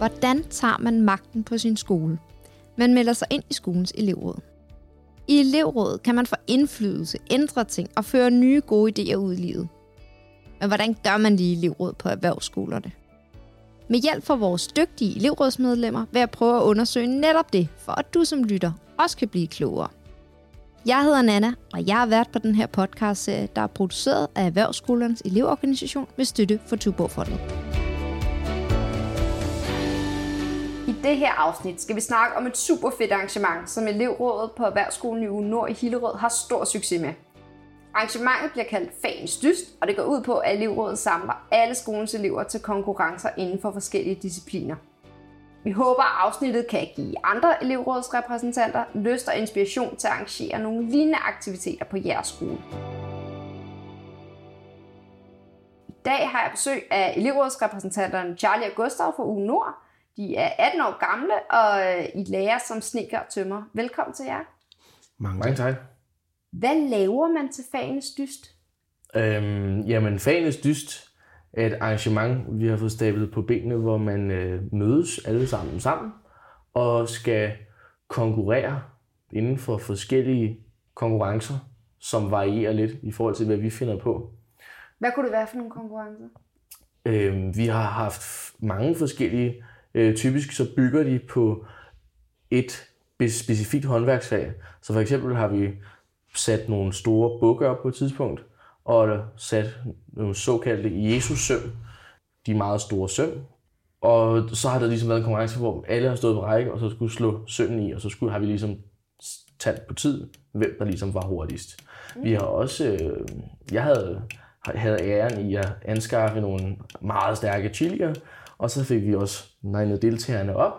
Hvordan tager man magten på sin skole? Man melder sig ind i skolens elevråd. I elevrådet kan man få indflydelse, ændre ting og føre nye gode idéer ud i livet. Men hvordan gør man det i elevrådet på erhvervsskolerne? Med hjælp fra vores dygtige elevrådsmedlemmer vil jeg prøve at undersøge netop det, for at du som lytter også kan blive klogere. Jeg hedder Nana, og jeg har været på den her podcast, der er produceret af Erhvervsskolernes elevorganisation med støtte for Tuborgfondet. Det her afsnit skal vi snakke om et super fedt arrangement, som elevrådet på Erhvervsskolen i Uge Nord i Hillerød har stor succes med. Arrangementet bliver kaldt Fagens Dyst, og det går ud på, at elevrådet samler alle skolens elever til konkurrencer inden for forskellige discipliner. Vi håber, at afsnittet kan give andre elevrådsrepræsentanter lyst og inspiration til at arrangere nogle lignende aktiviteter på jeres skole. I dag har jeg besøg af elevrådsrepræsentanterne Charlie og Gustav fra Uge Nord. De er 18 år gamle, og øh, I lærer som snikker og tømmer. Velkommen til jer. Mange, Mange tak. Hvad laver man til fagenes dyst? Øhm, jamen, fagenes dyst er et arrangement, vi har fået stablet på benene, hvor man øh, mødes alle sammen sammen og skal konkurrere inden for forskellige konkurrencer, som varierer lidt i forhold til, hvad vi finder på. Hvad kunne det være for nogle konkurrencer? Øhm, vi har haft mange forskellige. Øh, typisk så bygger de på et specifikt håndværksfag. Så for eksempel har vi sat nogle store bukker op på et tidspunkt, og sat nogle såkaldte Jesus-søm, de meget store søm. Og så har der ligesom været en konkurrence, hvor alle har stået på række, og så skulle slå sømmen i, og så skulle, har vi ligesom talt på tid, hvem der ligesom var hurtigst. Mm. Vi har også, øh, jeg havde, havde æren i at anskaffe nogle meget stærke chilier, og så fik vi også negnet deltagerne op,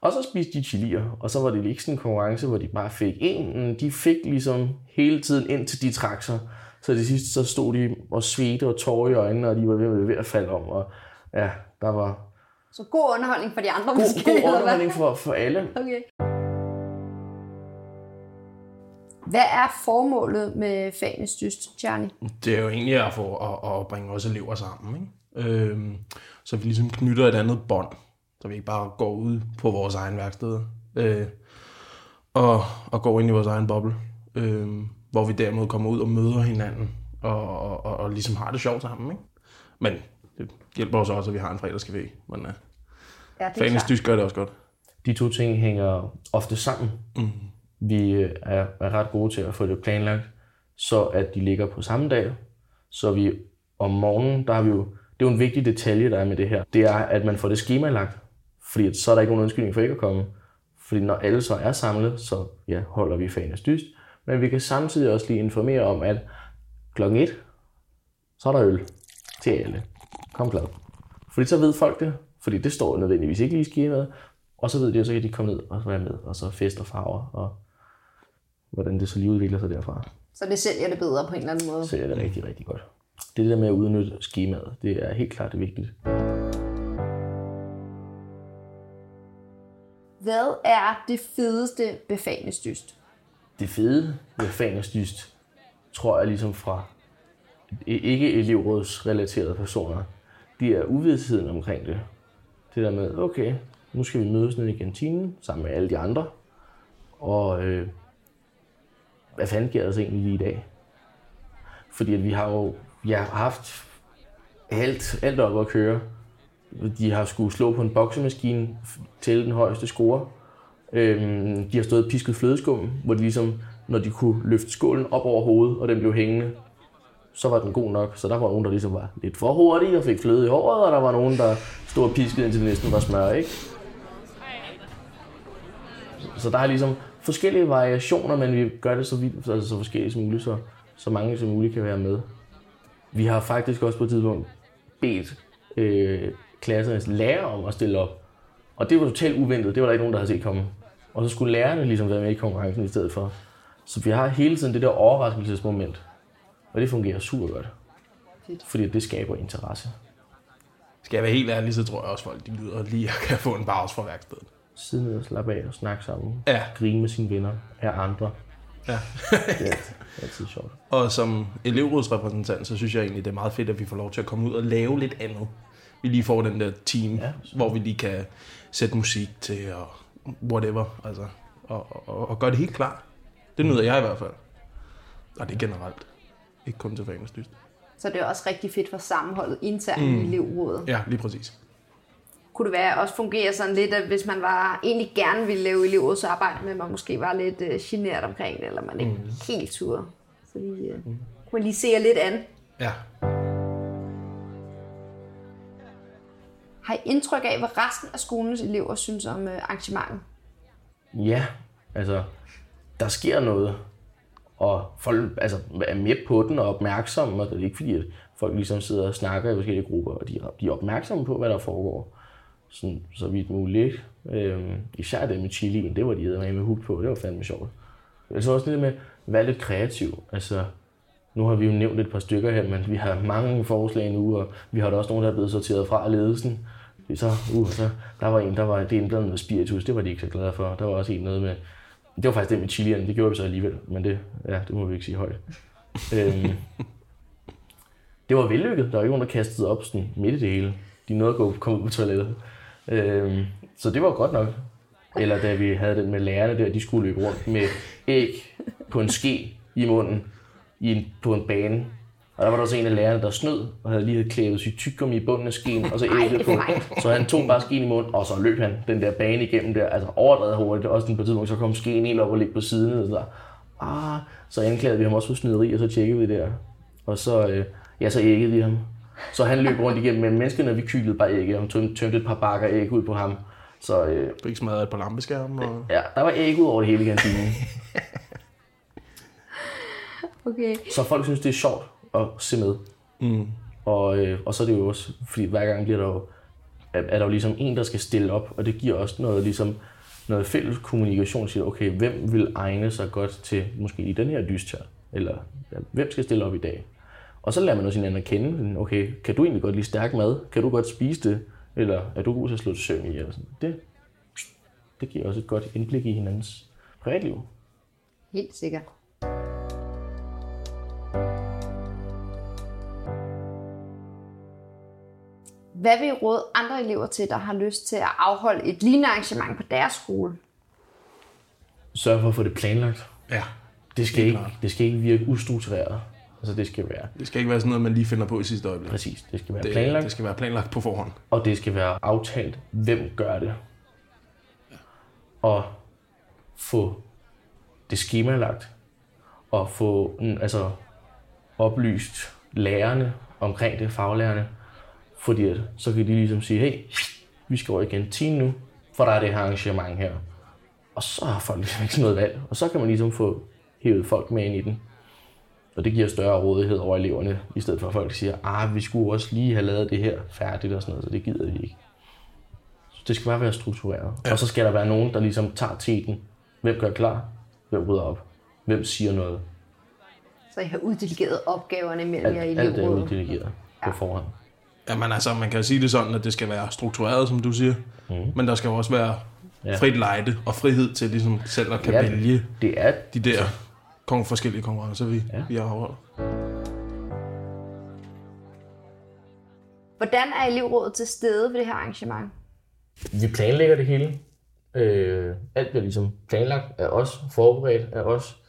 og så spiste de chilier, og så var det ikke sådan en konkurrence, hvor de bare fik en. De fik ligesom hele tiden ind til de trak sig. Så det sidste så stod de og svedte og tårer i øjnene, og de var ved, ved at falde om. Og ja, der var... Så god underholdning for de andre god, måske? God underholdning for, for alle. Okay. Hvad er formålet med fagenes dyst, Charlie? Det er jo egentlig at, få, at, at bringe os elever sammen. Ikke? Øhm, så vi ligesom knytter et andet bånd, så vi ikke bare går ud på vores egen værksted øh, og, og går ind i vores egen boble. Øh, hvor vi derimod kommer ud og møder hinanden, og, og, og, og ligesom har det sjovt sammen. Ikke? Men det hjælper os også, at vi har en fredagscafé. Men uh, ja, fagens dysk gør det også godt. De to ting hænger ofte sammen. Mm. Vi øh, er, er ret gode til at få det planlagt, så at de ligger på samme dag. Så vi om morgenen, der har vi jo, det er jo en vigtig detalje, der er med det her, det er, at man får det schema lagt, fordi så er der ikke nogen undskyldning for ikke at komme. Fordi når alle så er samlet, så ja, holder vi fagens dyst. Men vi kan samtidig også lige informere om, at klokken 1, så er der øl til alle. Kom glad. Fordi så ved folk det, fordi det står nødvendigvis ikke lige sker noget. Og så ved de, at så kan de komme ned og være med, og så fest og farver, og hvordan det så lige udvikler sig derfra. Så det sælger det bedre på en eller anden måde? Sælger det rigtig, rigtig godt. Det der med at udnytte skemaet, det er helt klart det vigtigt. Hvad er det fedeste befalingsdyst? det fede ved tror jeg ligesom fra ikke elevrådsrelaterede personer, det er uvidsheden omkring det. Det der med, okay, nu skal vi mødes nede i kantinen sammen med alle de andre, og øh, hvad fanden giver os egentlig lige i dag? Fordi at vi har jo jeg har haft alt, alt op at køre. De har skulle slå på en boksemaskine til den højeste score. Øhm, de har stået og pisket flødeskum, hvor de ligesom, når de kunne løfte skålen op over hovedet, og den blev hængende, så var den god nok. Så der var nogen, der ligesom var lidt for hurtige og fik fløde i håret, og der var nogen, der stod og piskede indtil det næsten var smør, ikke? Så der er ligesom forskellige variationer, men vi gør det så, vidt, altså så forskelligt som muligt, så, så mange som muligt kan være med. Vi har faktisk også på et tidspunkt bedt øh, klassernes lærer om at stille op. Og det var totalt uventet. Det var der ikke nogen, der havde set komme. Og så skulle lærerne ligesom være med i konkurrencen i stedet for. Så vi har hele tiden det der overraskelsesmoment. Og det fungerer super godt. Fedt. Fordi det skaber interesse. Skal jeg være helt ærlig, så tror jeg også, folk de lyder lige at kan få en pause fra værkstedet. Sidde ned og slappe af og snakke sammen. Ja. Grine med sine venner af andre. Ja. det er altid sjovt. Og som elevrådsrepræsentant, så synes jeg egentlig, det er meget fedt, at vi får lov til at komme ud og lave lidt andet. Vi lige får den der team, ja, hvor vi lige kan sætte musik til og whatever. Altså, og, og, og gøre det helt klart. Det nyder jeg i hvert fald. Og det er generelt. Ikke kun til foreningens dyst. Så det er også rigtig fedt for sammenholdet internt mm. i elevrådet. Ja, lige præcis. Kunne det være også fungere sådan lidt, at hvis man var egentlig gerne ville lave elevrådsarbejde, men man måske var lidt uh, generet omkring det, eller man ikke mm. helt turde. Så lige, uh, kunne man lige se jer lidt an. Ja. Har I indtryk af, hvad resten af skolens elever synes om uh, arrangementet? Ja, altså, der sker noget, og folk altså, er med på den og opmærksomme, og det er ikke fordi, at folk ligesom sidder og snakker i forskellige grupper, og de, de er opmærksomme på, hvad der foregår, sådan, så vidt muligt. Øhm, især det med chilien, det var de med med hug på, det var fandme sjovt. Jeg så også det med at være lidt kreativ. Altså, nu har vi jo nævnt et par stykker her, men vi har mange forslag nu, og vi har da også nogle, der er blevet sorteret fra ledelsen. Så, uh, så der var en, der var det indblandet med spiritus, det var de ikke så glade for. Der var også en noget med, det var faktisk det med chilien, det gjorde vi så alligevel, men det, ja, det må vi ikke sige højt. øhm, det var vellykket, der var ikke nogen, der kastede op sådan midt i det hele. De nåede at gå, komme ud på toilettet. Øhm, så det var godt nok. Eller da vi havde den med lærerne der, de skulle løbe rundt med æg på en ske i munden i en, på en bane. Og der var der også en af lærerne, der snød, og havde lige klævet sit tyggegummi i bunden af skeen, og så ægget på. Så han tog bare skeen i munden, og så løb han den der bane igennem der, altså overdrevet hurtigt. Også den på tidspunkt, så kom skeen helt op og ligge på siden, og så der. Ah, så anklagede vi ham også for snyderi, og så tjekkede vi det der. Og så, øh, ja, så æggede vi ham. Så han løb rundt igennem, men menneskene, vi kyglede bare ægget, og tømte et par bakker æg ud på ham. Så, øh, ikke smadret et par lampeskærme? Og... ja, der var æg ud over det hele i kantinen. Okay. Så folk synes, det er sjovt at se med. Mm. Og, øh, og så er det jo også, fordi hver gang bliver der jo, er, er der jo ligesom en, der skal stille op, og det giver også noget, ligesom, noget fælles kommunikation, siger, okay, hvem vil egne sig godt til måske i den her dyst her? Eller ja, hvem skal stille op i dag? Og så lærer man også hinanden at kende. Okay, kan du egentlig godt lide stærk mad? Kan du godt spise det? Eller er du god til at slå til søvn i? Eller sådan. Det, det giver også et godt indblik i hinandens privatliv. Helt sikkert. Hvad vil I råde andre elever til, der har lyst til at afholde et lignende arrangement på deres skole? Sørg for at få det planlagt. Ja. Det skal, ikke, klart. det skal ikke virke ustruktureret. Altså det skal være Det skal ikke være sådan noget, man lige finder på i sidste øjeblik. præcis. Det skal være Det, planlagt. det skal være planlagt på forhånd. Og det skal være aftalt, hvem gør det. Og få det skemalagt. Og få mm, altså, oplyst lærerne omkring det, faglærerne. Fordi så kan de ligesom sige, hey, vi skal over i kantinen nu, for der er det her arrangement her. Og så har folk ligesom ikke noget valg. Og så kan man ligesom få hævet folk med ind i den. Og det giver større rådighed over eleverne, i stedet for at folk siger, ah, vi skulle også lige have lavet det her færdigt og sådan noget, så det gider vi ikke. Så det skal bare være struktureret. Ja. Og så skal der være nogen, der ligesom tager teten. Hvem gør klar? Hvem rydder op? Hvem siger noget? Så I har uddelegeret opgaverne mellem Alt, jer i alt er elevrådet. uddelegeret på forhånd. Jamen altså, man kan jo sige det sådan, at det skal være struktureret, som du siger. Mm. Men der skal jo også være Ja. ja. frit lejde og frihed til ligesom selv at kan Ja, ja. vælge Det er de der kon- forskellige konkurrencer, vi, Ja. ja. vi har afholdt. Hvordan er elevrådet til stede ved det her arrangement? Vi planlægger det hele. Øh, alt bliver ligesom planlagt af os, forberedt af os.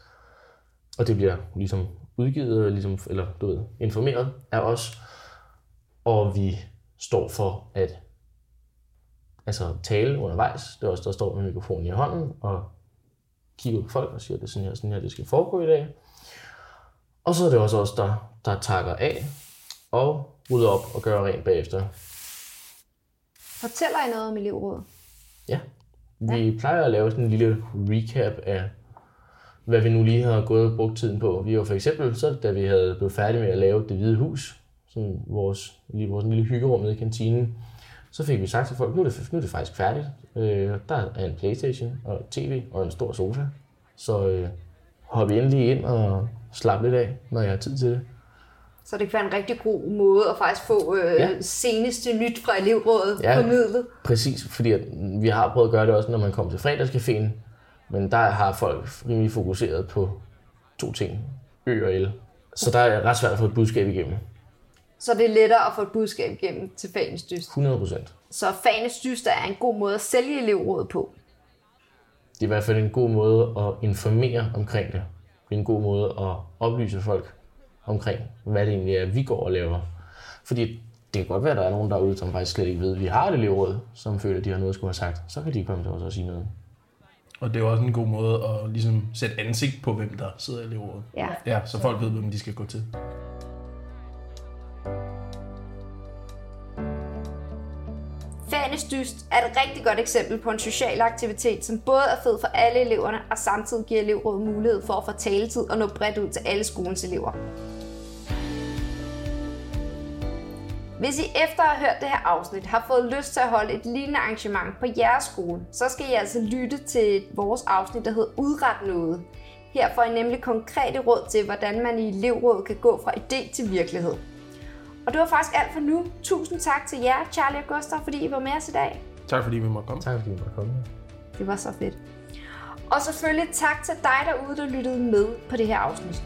Og det bliver ligesom udgivet, ligesom, eller du ved, informeret af os. Og vi står for at altså, tale undervejs. Det er os, der står med mikrofonen i hånden og kigger på folk og siger, at det er sådan her, sådan her, det skal foregå i dag. Og så er det også os, der, der takker af og rydder op og gør rent bagefter. Fortæller I noget om elevrådet? Ja. Vi ja. plejer at lave sådan en lille recap af, hvad vi nu lige har gået og brugt tiden på. Vi var for eksempel, så da vi havde blevet færdige med at lave det hvide hus, sådan vores, lige vores lille hyggerum nede i kantinen, så fik vi sagt til folk, nu er det, nu er det faktisk færdigt. Øh, der er en Playstation og et tv og en stor sofa. Så øh, hop endelig ind og slap lidt af, når jeg har tid til det. Så det kan være en rigtig god måde at faktisk få øh, Ja. seneste nyt fra elevrådet ja. formidlet. Præcis, fordi at vi har prøvet at gøre det også, når man kommer til fredagscaféen, men der har folk rimelig fokuseret på to ting, ø og el. Så der er ret svært at få et budskab igennem. Så det er lettere at få et budskab igennem til fagens dyst. 100 procent. Så fagenes dyster er en god måde at sælge elevrådet på. Det er i hvert fald en god måde at informere omkring det. Det er en god måde at oplyse folk omkring, hvad det egentlig er, vi går og laver. Fordi det kan godt være, at der er nogen derude, som faktisk slet ikke ved, at vi har et elevråd, som føler, at de har noget at skulle have sagt. Så kan de komme til os og sige noget. Og det er også en god måde at ligesom sætte ansigt på, hvem der sidder i elevrådet. Ja. Ja, så folk ved, hvem de skal gå til. Fagenes dyst er et rigtig godt eksempel på en social aktivitet, som både er fed for alle eleverne og samtidig giver elevrådet mulighed for at få taletid og nå bredt ud til alle skolens elever. Hvis I efter at have hørt det her afsnit har fået lyst til at holde et lignende arrangement på jeres skole, så skal I altså lytte til vores afsnit, der hedder Udret noget. Her får I nemlig konkrete råd til, hvordan man i elevrådet kan gå fra idé til virkelighed. Og det var faktisk alt for nu. Tusind tak til jer, Charlie og Gustav, fordi I var med os i dag. Tak fordi vi måtte komme. Tak fordi du måtte komme. Det var så fedt. Og selvfølgelig tak til dig derude, der lyttede med på det her afsnit.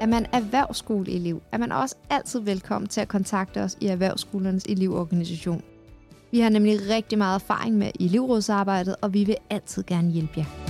Er man erhvervsskoleelev, er man også altid velkommen til at kontakte os i Erhvervsskolernes elevorganisation. Vi har nemlig rigtig meget erfaring med elevrådsarbejdet, og vi vil altid gerne hjælpe jer.